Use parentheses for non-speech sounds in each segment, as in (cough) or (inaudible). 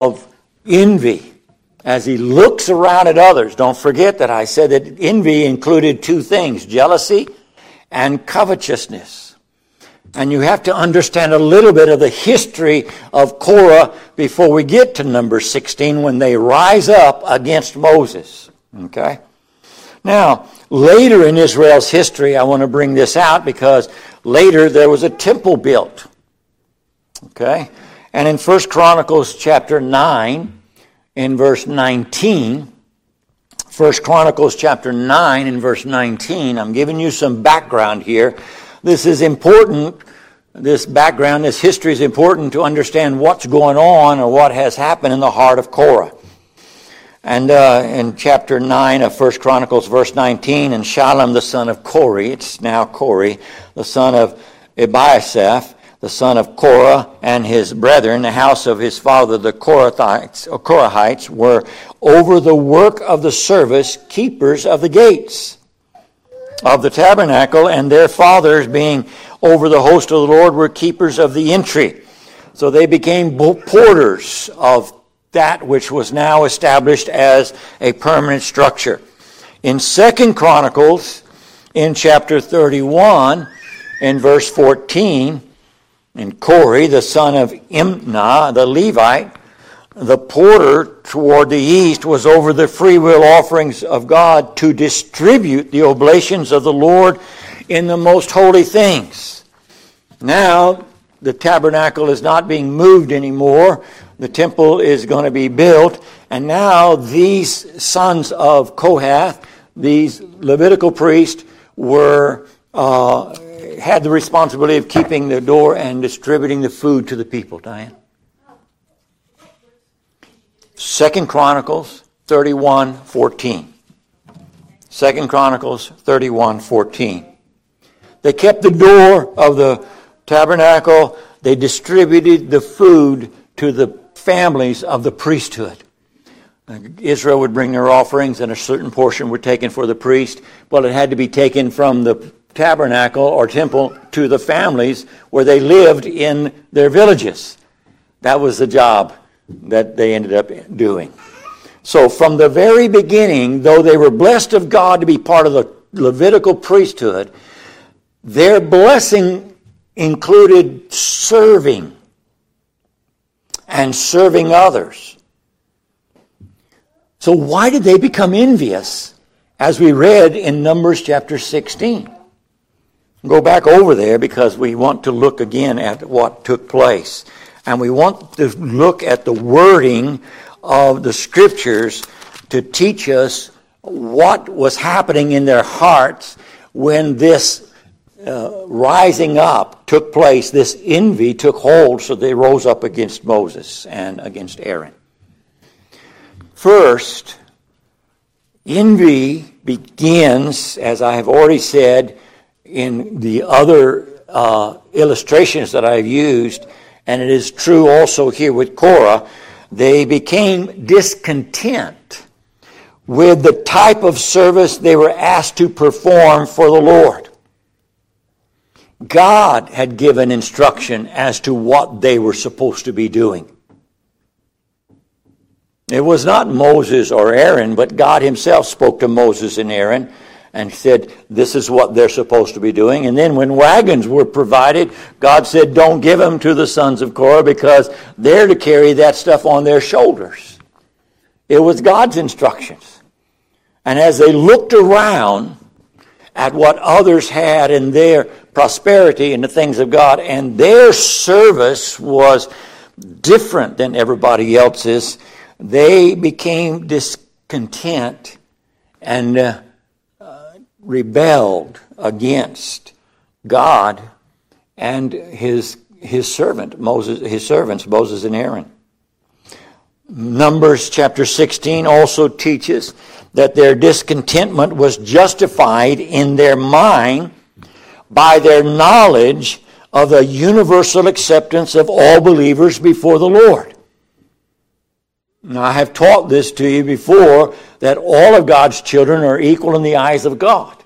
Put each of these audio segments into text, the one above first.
of envy as he looks around at others. Don't forget that I said that envy included two things jealousy and covetousness. And you have to understand a little bit of the history of Korah before we get to number 16 when they rise up against Moses. Okay? Now, later in Israel's history, I want to bring this out because later there was a temple built. Okay? And in 1 Chronicles chapter 9, in verse 19, 1 Chronicles chapter 9 and verse 19, I'm giving you some background here. This is important. This background, this history is important to understand what's going on or what has happened in the heart of Korah. And uh, in chapter 9 of 1 Chronicles, verse 19, and Shallum the son of Kore, it's now Kore, the son of Ebiasaph, the son of Korah, and his brethren, the house of his father, the Korahites, Korahites, were over the work of the service keepers of the gates of the tabernacle, and their fathers, being over the host of the Lord, were keepers of the entry. So they became porters of that which was now established as a permanent structure. In Second Chronicles, in chapter 31, in verse 14, and Kore, the son of Imnah, the Levite, the porter toward the east, was over the freewill offerings of God to distribute the oblations of the Lord in the most holy things. Now, the tabernacle is not being moved anymore. The temple is going to be built. And now these sons of Kohath, these Levitical priests, were uh, had the responsibility of keeping the door and distributing the food to the people. Diane. Second Chronicles 31 14. Second Chronicles 31 14. They kept the door of the tabernacle. They distributed the food to the families of the priesthood. Israel would bring their offerings, and a certain portion were taken for the priest. Well, it had to be taken from the tabernacle or temple to the families where they lived in their villages. That was the job that they ended up doing. So, from the very beginning, though they were blessed of God to be part of the Levitical priesthood, their blessing included serving and serving others. So, why did they become envious as we read in Numbers chapter 16? Go back over there because we want to look again at what took place. And we want to look at the wording of the scriptures to teach us what was happening in their hearts when this uh, rising up took place, this envy took hold, so they rose up against Moses and against Aaron. First, envy begins, as I have already said, in the other uh, illustrations that I've used, and it is true also here with Korah, they became discontent with the type of service they were asked to perform for the Lord. God had given instruction as to what they were supposed to be doing. It was not Moses or Aaron, but God Himself spoke to Moses and Aaron and said, This is what they're supposed to be doing. And then when wagons were provided, God said, Don't give them to the sons of Korah because they're to carry that stuff on their shoulders. It was God's instructions. And as they looked around at what others had in their prosperity and the things of God, and their service was different than everybody else's, they became discontent and uh, rebelled against God and his, his servant, Moses, his servants, Moses and Aaron. Numbers chapter 16 also teaches that their discontentment was justified in their mind by their knowledge of the universal acceptance of all believers before the Lord. Now, I have taught this to you before that all of God's children are equal in the eyes of God.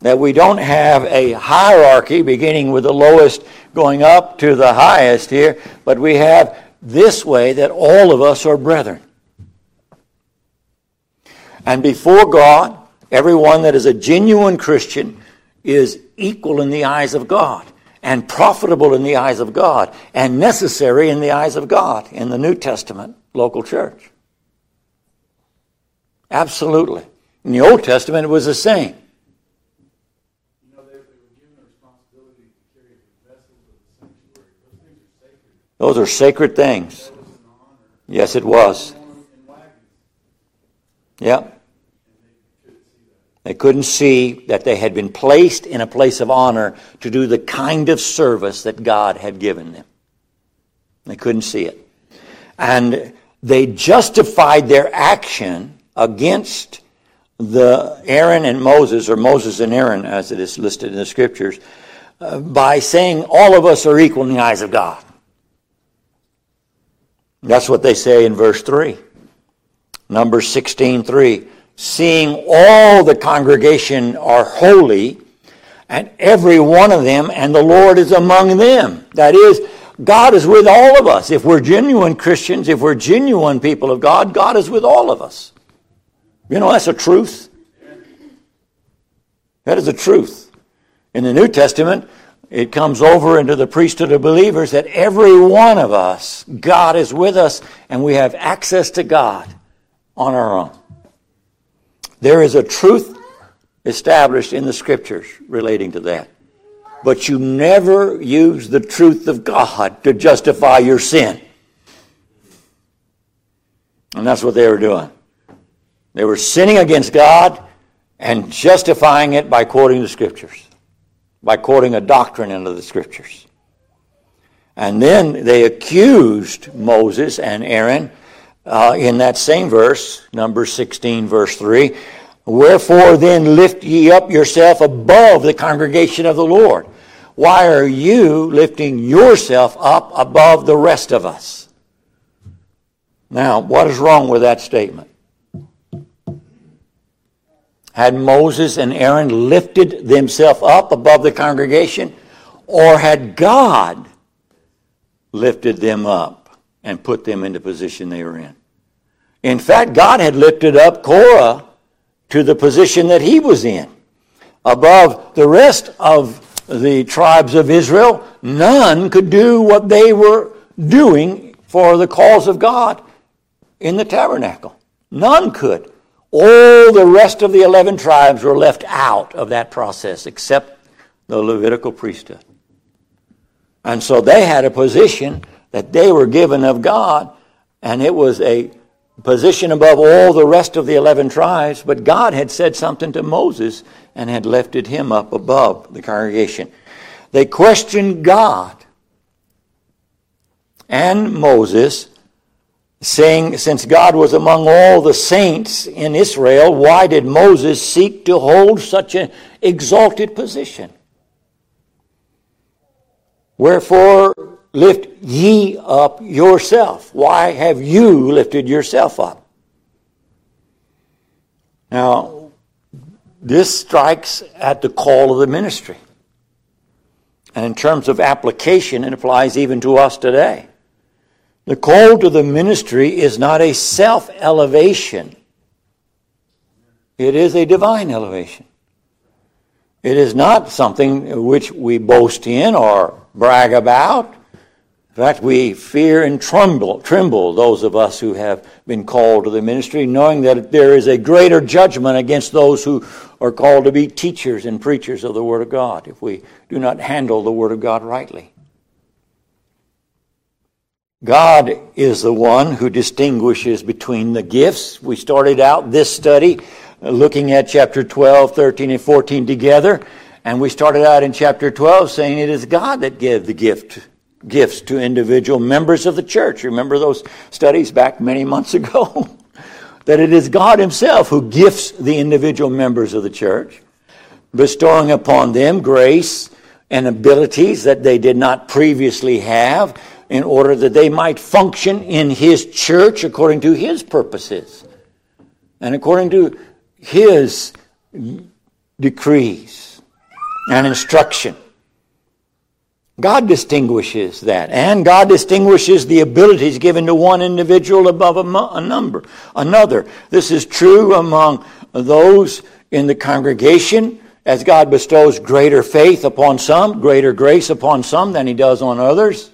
That we don't have a hierarchy beginning with the lowest going up to the highest here, but we have this way that all of us are brethren. And before God, everyone that is a genuine Christian is equal in the eyes of God and profitable in the eyes of God and necessary in the eyes of God in the New Testament local church. Absolutely. In the Old Testament, it was the same. Those are sacred things. Yes, it was. Yep. They couldn't see that they had been placed in a place of honor to do the kind of service that God had given them. They couldn't see it. And they justified their action against the Aaron and Moses, or Moses and Aaron, as it is listed in the scriptures, uh, by saying all of us are equal in the eyes of God. That's what they say in verse 3. Number 16, 3 seeing all the congregation are holy, and every one of them, and the Lord is among them. That is, God is with all of us. If we're genuine Christians, if we're genuine people of God, God is with all of us. You know, that's a truth. That is a truth. In the New Testament, it comes over into the priesthood of believers that every one of us, God is with us, and we have access to God on our own. There is a truth established in the scriptures relating to that. But you never use the truth of God to justify your sin. And that's what they were doing. They were sinning against God and justifying it by quoting the scriptures, by quoting a doctrine into the scriptures. And then they accused Moses and Aaron uh, in that same verse, number 16, verse 3. Wherefore then lift ye up yourself above the congregation of the Lord. Why are you lifting yourself up above the rest of us? Now, what is wrong with that statement? Had Moses and Aaron lifted themselves up above the congregation, or had God lifted them up and put them in the position they were in? In fact, God had lifted up Korah to the position that he was in. Above the rest of the tribes of Israel, none could do what they were doing for the cause of God in the tabernacle. None could. All the rest of the 11 tribes were left out of that process except the Levitical priesthood. And so they had a position that they were given of God, and it was a position above all the rest of the 11 tribes, but God had said something to Moses and had lifted him up above the congregation. They questioned God and Moses, saying, Since God was among all the saints in Israel, why did Moses seek to hold such an exalted position? Wherefore lift ye up yourself. Why have you lifted yourself up? Now, this strikes at the call of the ministry. And in terms of application, it applies even to us today. The call to the ministry is not a self elevation, it is a divine elevation. It is not something which we boast in or brag about. In fact, we fear and tremble, tremble, those of us who have been called to the ministry, knowing that there is a greater judgment against those who are called to be teachers and preachers of the Word of God if we do not handle the Word of God rightly. God is the one who distinguishes between the gifts. We started out this study looking at chapter 12, 13, and 14 together. And we started out in chapter 12 saying it is God that gave the gift gifts to individual members of the church. Remember those studies back many months (laughs) ago? that it is God Himself who gifts the individual members of the church, bestowing upon them grace and abilities that they did not previously have in order that they might function in His church according to His purposes and according to His decrees and instruction. God distinguishes that. And God distinguishes the abilities given to one individual above a, number, another. This is true among those in the congregation as God bestows greater faith upon some, greater grace upon some than he does on others,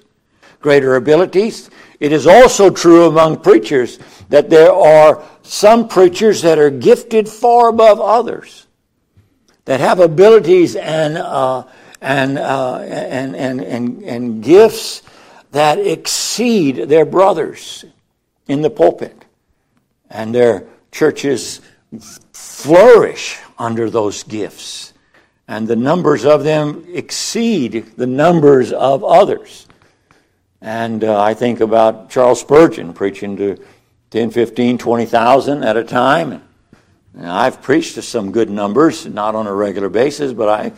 greater abilities. It is also true among preachers that there are some preachers that are gifted far above others, that have abilities and, uh, and, uh, and, and, and, and gifts that exceed their brothers in the pulpit. And their churches flourish under those gifts. And the numbers of them exceed the numbers of others. And uh, I think about Charles Spurgeon preaching to 10, 15, 20,000 at a time. And I've preached to some good numbers, not on a regular basis, but I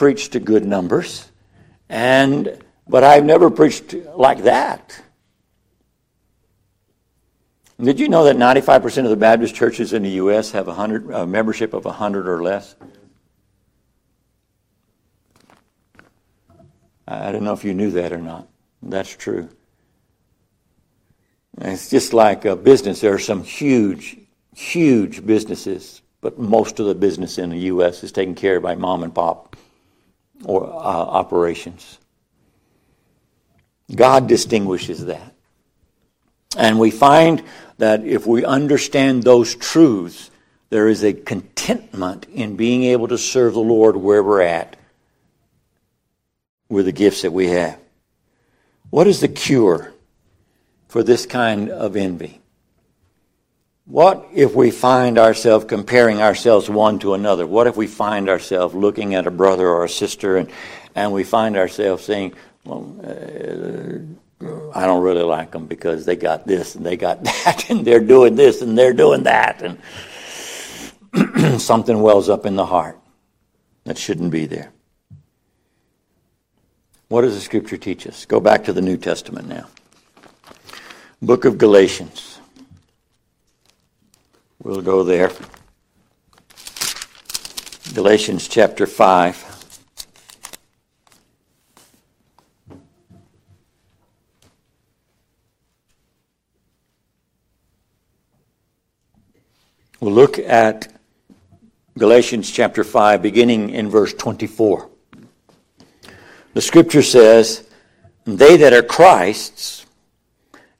preached to good numbers. And but I've never preached like that. Did you know that 95% of the Baptist churches in the U.S. have a membership of 100 or less? I don't know if you knew that or not. That's true. It's just like a business. There are some huge, huge businesses, but most of the business in the U.S. is taken care of by mom and pop or uh, operations. God distinguishes that. And we find that if we understand those truths, there is a contentment in being able to serve the Lord where we're at with the gifts that we have. What is the cure for this kind of envy? What if we find ourselves comparing ourselves one to another? What if we find ourselves looking at a brother or a sister and, and we find ourselves saying, well, uh, I don't really like them because they got this and they got (laughs) that and they're doing this and they're doing that and (clears throat) something wells up in the heart that shouldn't be there. What does the scripture teach us? Go back to the New Testament now. Book of Galatians. We'll go there. Galatians chapter 5. We'll look at Galatians chapter 5, beginning in verse 24. The scripture says, They that are Christ's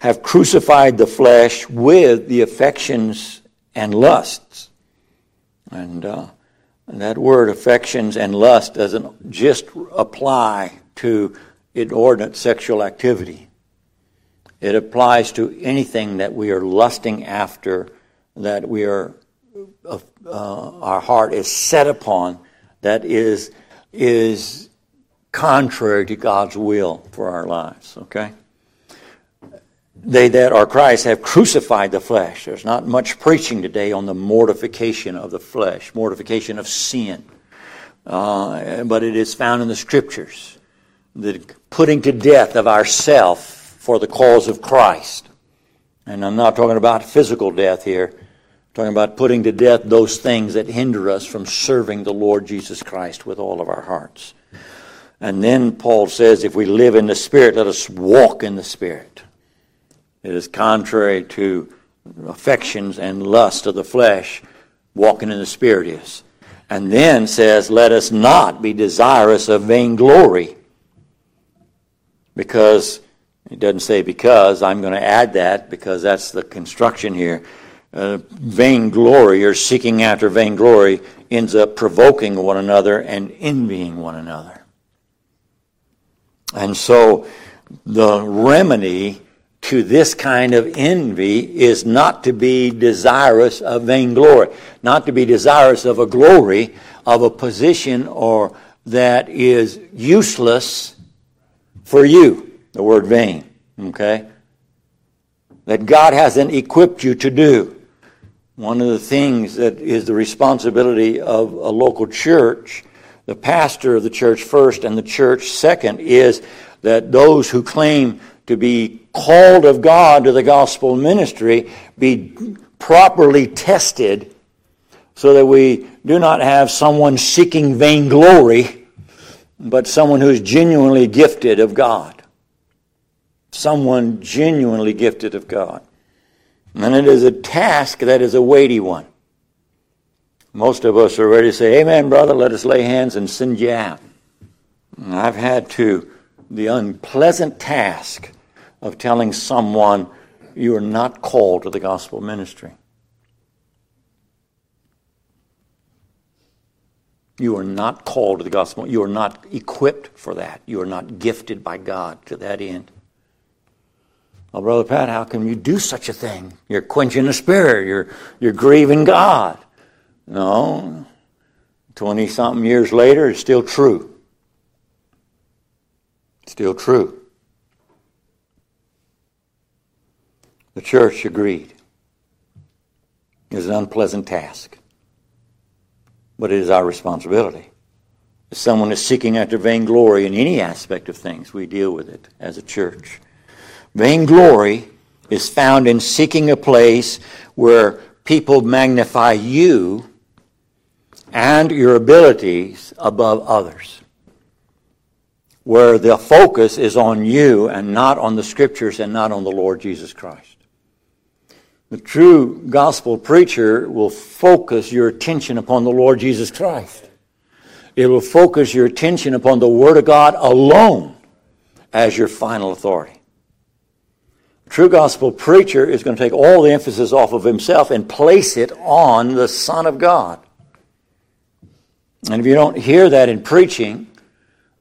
have crucified the flesh with the affections and lusts. And uh, that word affections and lust doesn't just apply to inordinate sexual activity. It applies to anything that we are lusting after that we are, uh, our heart is set upon that is, is contrary to God's will for our lives, okay? They that are Christ have crucified the flesh. There's not much preaching today on the mortification of the flesh, mortification of sin. Uh, but it is found in the scriptures. The putting to death of ourself for the cause of Christ. And I'm not talking about physical death here I'm talking about putting to death those things that hinder us from serving the Lord Jesus Christ with all of our hearts. And then Paul says, if we live in the Spirit, let us walk in the Spirit. It is contrary to affections and lust of the flesh. Walking in the Spirit is. And then says, let us not be desirous of vainglory. Because, it doesn't say because, I'm going to add that because that's the construction here uh, vainglory or seeking after vainglory ends up provoking one another and envying one another. And so the remedy to this kind of envy is not to be desirous of vainglory, not to be desirous of a glory, of a position or that is useless for you. The word vain, okay? That God hasn't equipped you to do. One of the things that is the responsibility of a local church, the pastor of the church first and the church second, is that those who claim to be called of God to the gospel ministry be properly tested so that we do not have someone seeking vainglory but someone who's genuinely gifted of God. Someone genuinely gifted of God. And it is a task that is a weighty one. Most of us are ready to say, Amen, brother, let us lay hands and send you out. And I've had to, the unpleasant task of telling someone you are not called to the gospel ministry. You are not called to the gospel. You are not equipped for that. You are not gifted by God to that end. Well, Brother Pat, how can you do such a thing? You're quenching the spirit. You're, you're grieving God. No. 20 something years later, it's still true. Still true. The church agreed. It's an unpleasant task but it is our responsibility. If someone is seeking after vainglory in any aspect of things, we deal with it as a church. Vainglory is found in seeking a place where people magnify you and your abilities above others. Where the focus is on you and not on the scriptures and not on the Lord Jesus Christ. The true gospel preacher will focus your attention upon the Lord Jesus Christ. It will focus your attention upon the Word of God alone as your final authority. The true gospel preacher is going to take all the emphasis off of himself and place it on the Son of God. And if you don't hear that in preaching,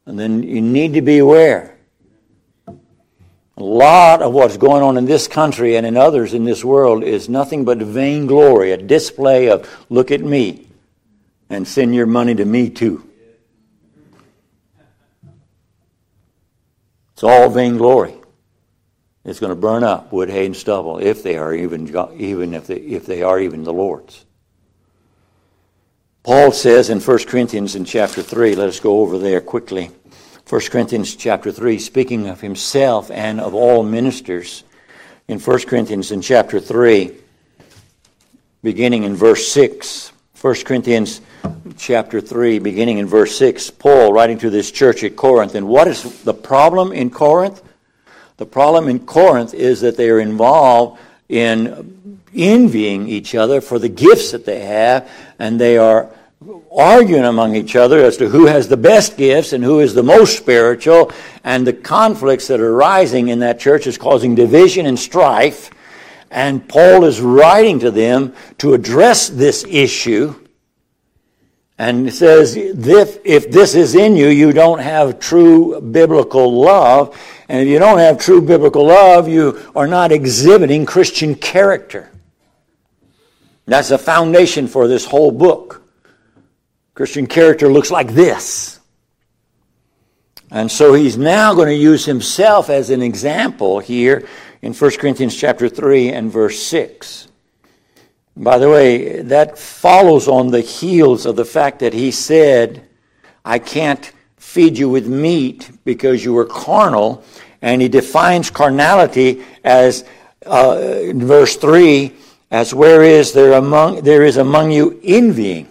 then you need to be aware a lot of what's going on in this country and in others in this world is nothing but vainglory, a display of, look at me, and send your money to me too. It's all vainglory. It's going to burn up wood, hay, and stubble if they are even, even if they, if they are even the Lord's. Paul says in 1 Corinthians in chapter 3, let us go over there quickly. 1 Corinthians chapter 3, speaking of himself and of all ministers, in 1 Corinthians in chapter 3, beginning in verse 6. 1 Corinthians chapter 3, beginning in verse 6, Paul writing to this church at Corinth. And what is the problem in Corinth? The problem in Corinth is that they are involved in envying each other for the gifts that they have, and they are arguing among each other as to who has the best gifts and who is the most spiritual, and the conflicts that are rising in that church is causing division and strife. And Paul is writing to them to address this issue. And says, if, if this is in you, you don't have true biblical love. And if you don't have true biblical love, you are not exhibiting Christian character. That's the foundation for this whole book. Christian character looks like this. And so he's now going to use himself as an example here in 1 Corinthians chapter 3 and verse 6. By the way, that follows on the heels of the fact that he said, I can't feed you with meat because you were carnal. And he defines carnality as, uh, in verse 3, as where is there among, there is among you envying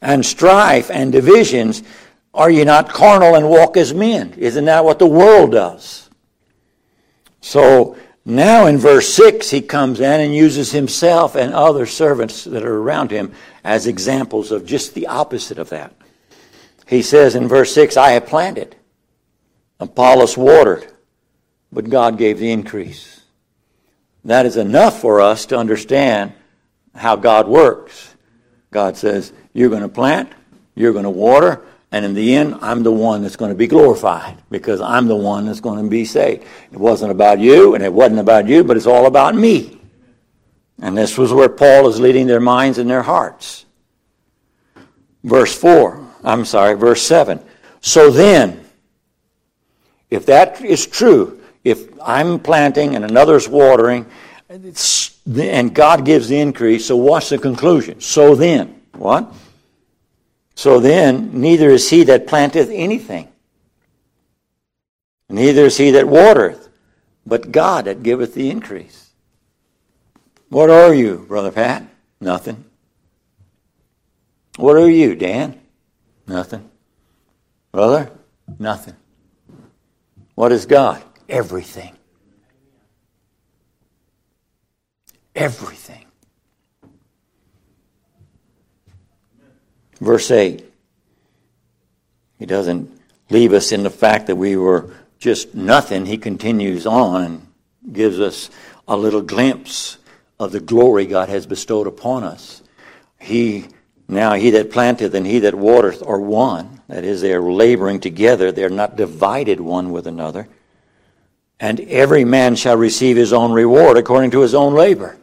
and strife and divisions, are ye not carnal and walk as men? Isn't that what the world does? So now in verse 6, he comes in and uses himself and other servants that are around him as examples of just the opposite of that. He says in verse 6, I have planted, Apollos watered, but God gave the increase. That is enough for us to understand how God works. God says, you're going to plant, you're going to water, and in the end, I'm the one that's going to be glorified because I'm the one that's going to be saved. It wasn't about you, and it wasn't about you, but it's all about me. And this was where Paul is leading their minds and their hearts. Verse 4, I'm sorry, verse 7. So then, if that is true, if I'm planting and another's watering, and God gives the increase, so what's the conclusion? So then, what? So then, neither is he that planteth anything, neither is he that watereth, but God that giveth the increase. What are you, Brother Pat? Nothing. What are you, Dan? Nothing. Brother, nothing. What is God? Everything. Everything. Verse 8. He doesn't leave us in the fact that we were just nothing. He continues on and gives us a little glimpse of the glory God has bestowed upon us. He now he that planteth and he that watereth are one. That is, they are laboring together. They are not divided one with another. And every man shall receive his own reward according to his own labor.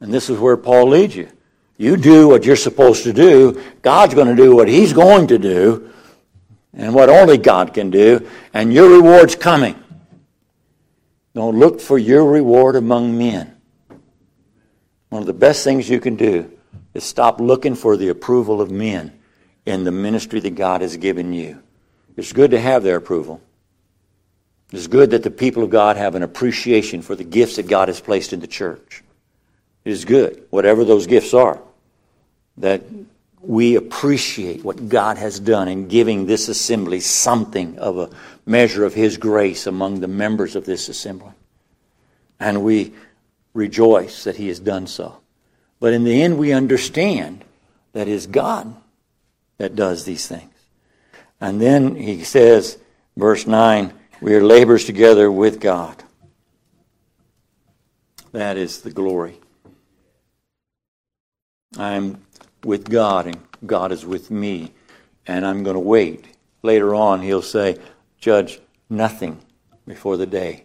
And this is where Paul leads you. You do what you're supposed to do. God's going to do what he's going to do and what only God can do. And your reward's coming. Don't look for your reward among men. One of the best things you can do is stop looking for the approval of men in the ministry that God has given you. It's good to have their approval. It's good that the people of God have an appreciation for the gifts that God has placed in the church. It is good, whatever those gifts are, that we appreciate what God has done in giving this assembly something of a measure of His grace among the members of this assembly. And we rejoice that He has done so. But in the end, we understand that it is God that does these things. And then he says, verse 9, we are laborers together with God. That is the glory. I'm with God, and God is with me, and I'm going to wait. Later on, he'll say, Judge nothing before the day.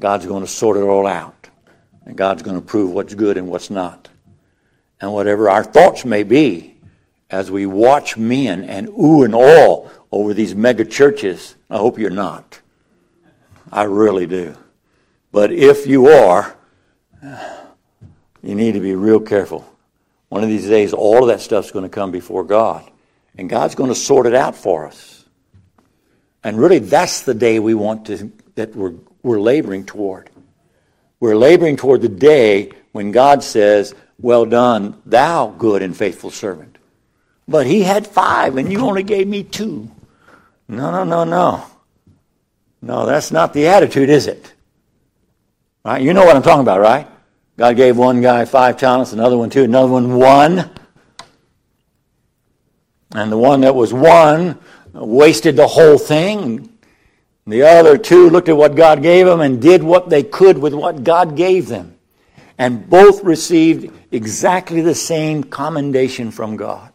God's going to sort it all out. And God's going to prove what's good and what's not. And whatever our thoughts may be, as we watch men and ooh and all over these mega churches, I hope you're not. I really do. But if you are, you need to be real careful. One of these days, all of that stuff's going to come before God. And God's going to sort it out for us. And really, that's the day we want to, that we're, we're laboring toward. We're laboring toward the day when God says, Well done, thou good and faithful servant. But he had five, and you only gave me two. No, no, no, no. No, that's not the attitude, is it? Right? You know what I'm talking about, right? God gave one guy five talents, another one two, another one one. And the one that was one wasted the whole thing. The other two looked at what God gave them and did what they could with what God gave them. And both received exactly the same commendation from God.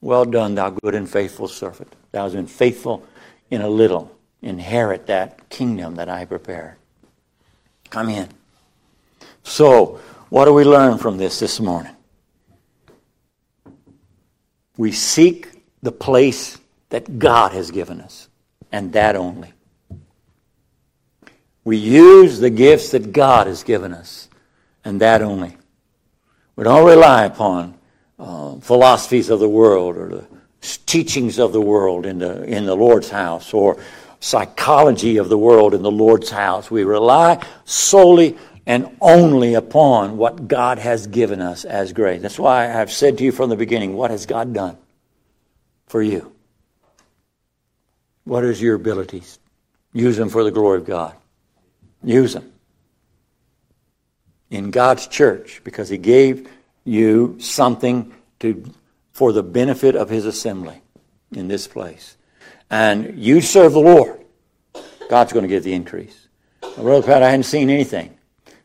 Well done, thou good and faithful servant. Thou hast been faithful in a little. Inherit that kingdom that I prepared. Come in. So, what do we learn from this this morning? We seek the place that God has given us, and that only. We use the gifts that God has given us, and that only. We don't rely upon uh, philosophies of the world or the teachings of the world in the, in the Lord's house or psychology of the world in the Lord's house. We rely solely and only upon what God has given us as grace. That's why I've said to you from the beginning, what has God done for you? What is your abilities? Use them for the glory of God. Use them. In God's church, because He gave you something to, for the benefit of His assembly in this place. And you serve the Lord. God's going to give the increase. Brother Pat, I hadn't seen anything.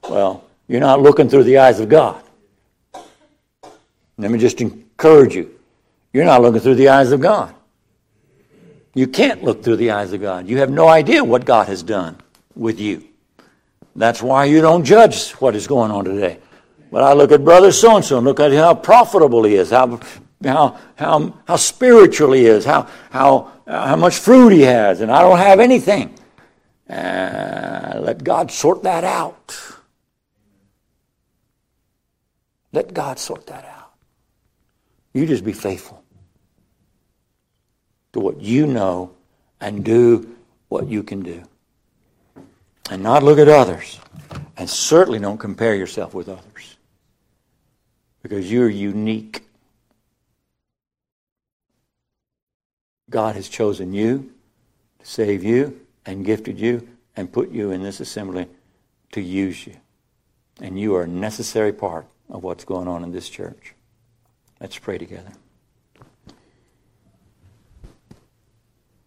Well, you're not looking through the eyes of God. Let me just encourage you. You're not looking through the eyes of God. You can't look through the eyes of God. You have no idea what God has done with you. That's why you don't judge what is going on today. But I look at brother so and so and look at how profitable he is, how how how how spiritual he is, how how how much fruit he has, and I don't have anything. Uh, let God sort that out. Let God sort that out. You just be faithful to what you know and do what you can do. And not look at others. And certainly don't compare yourself with others. Because you're unique. God has chosen you to save you and gifted you and put you in this assembly to use you. And you are a necessary part of what's going on in this church. Let's pray together.